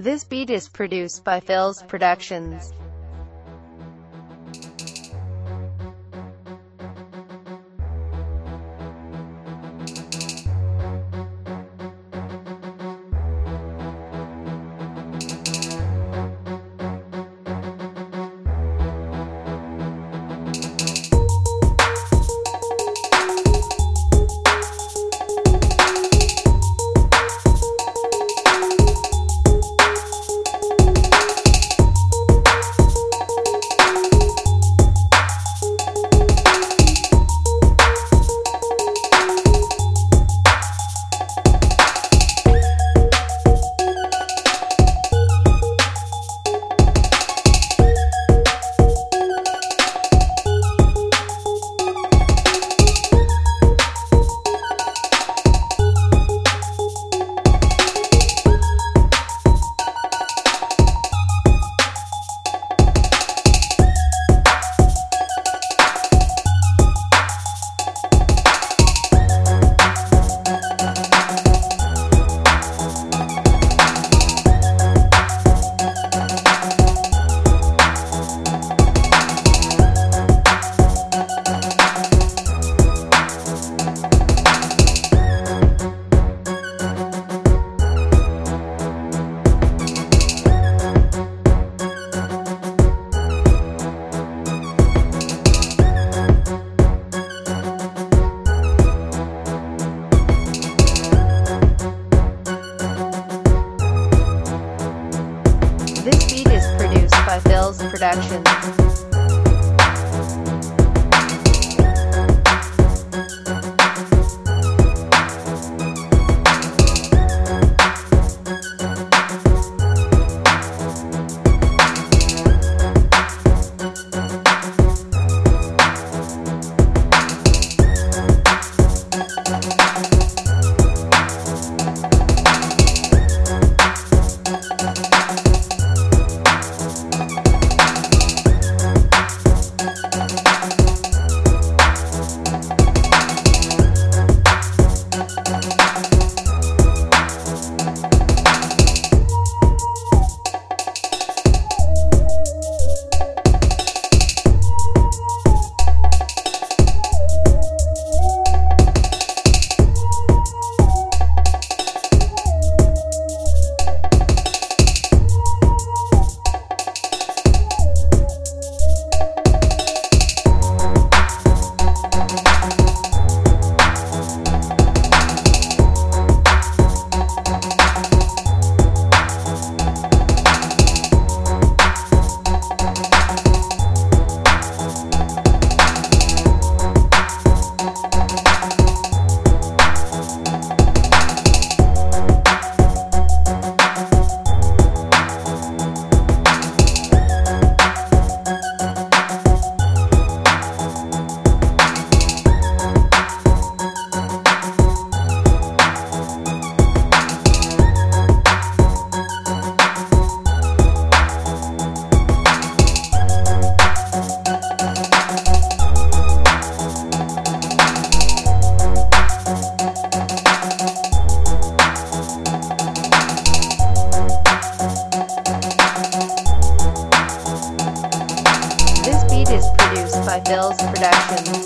This beat is produced by Phil's Productions. This beat is produced by Phil's Productions. Phil's Productions.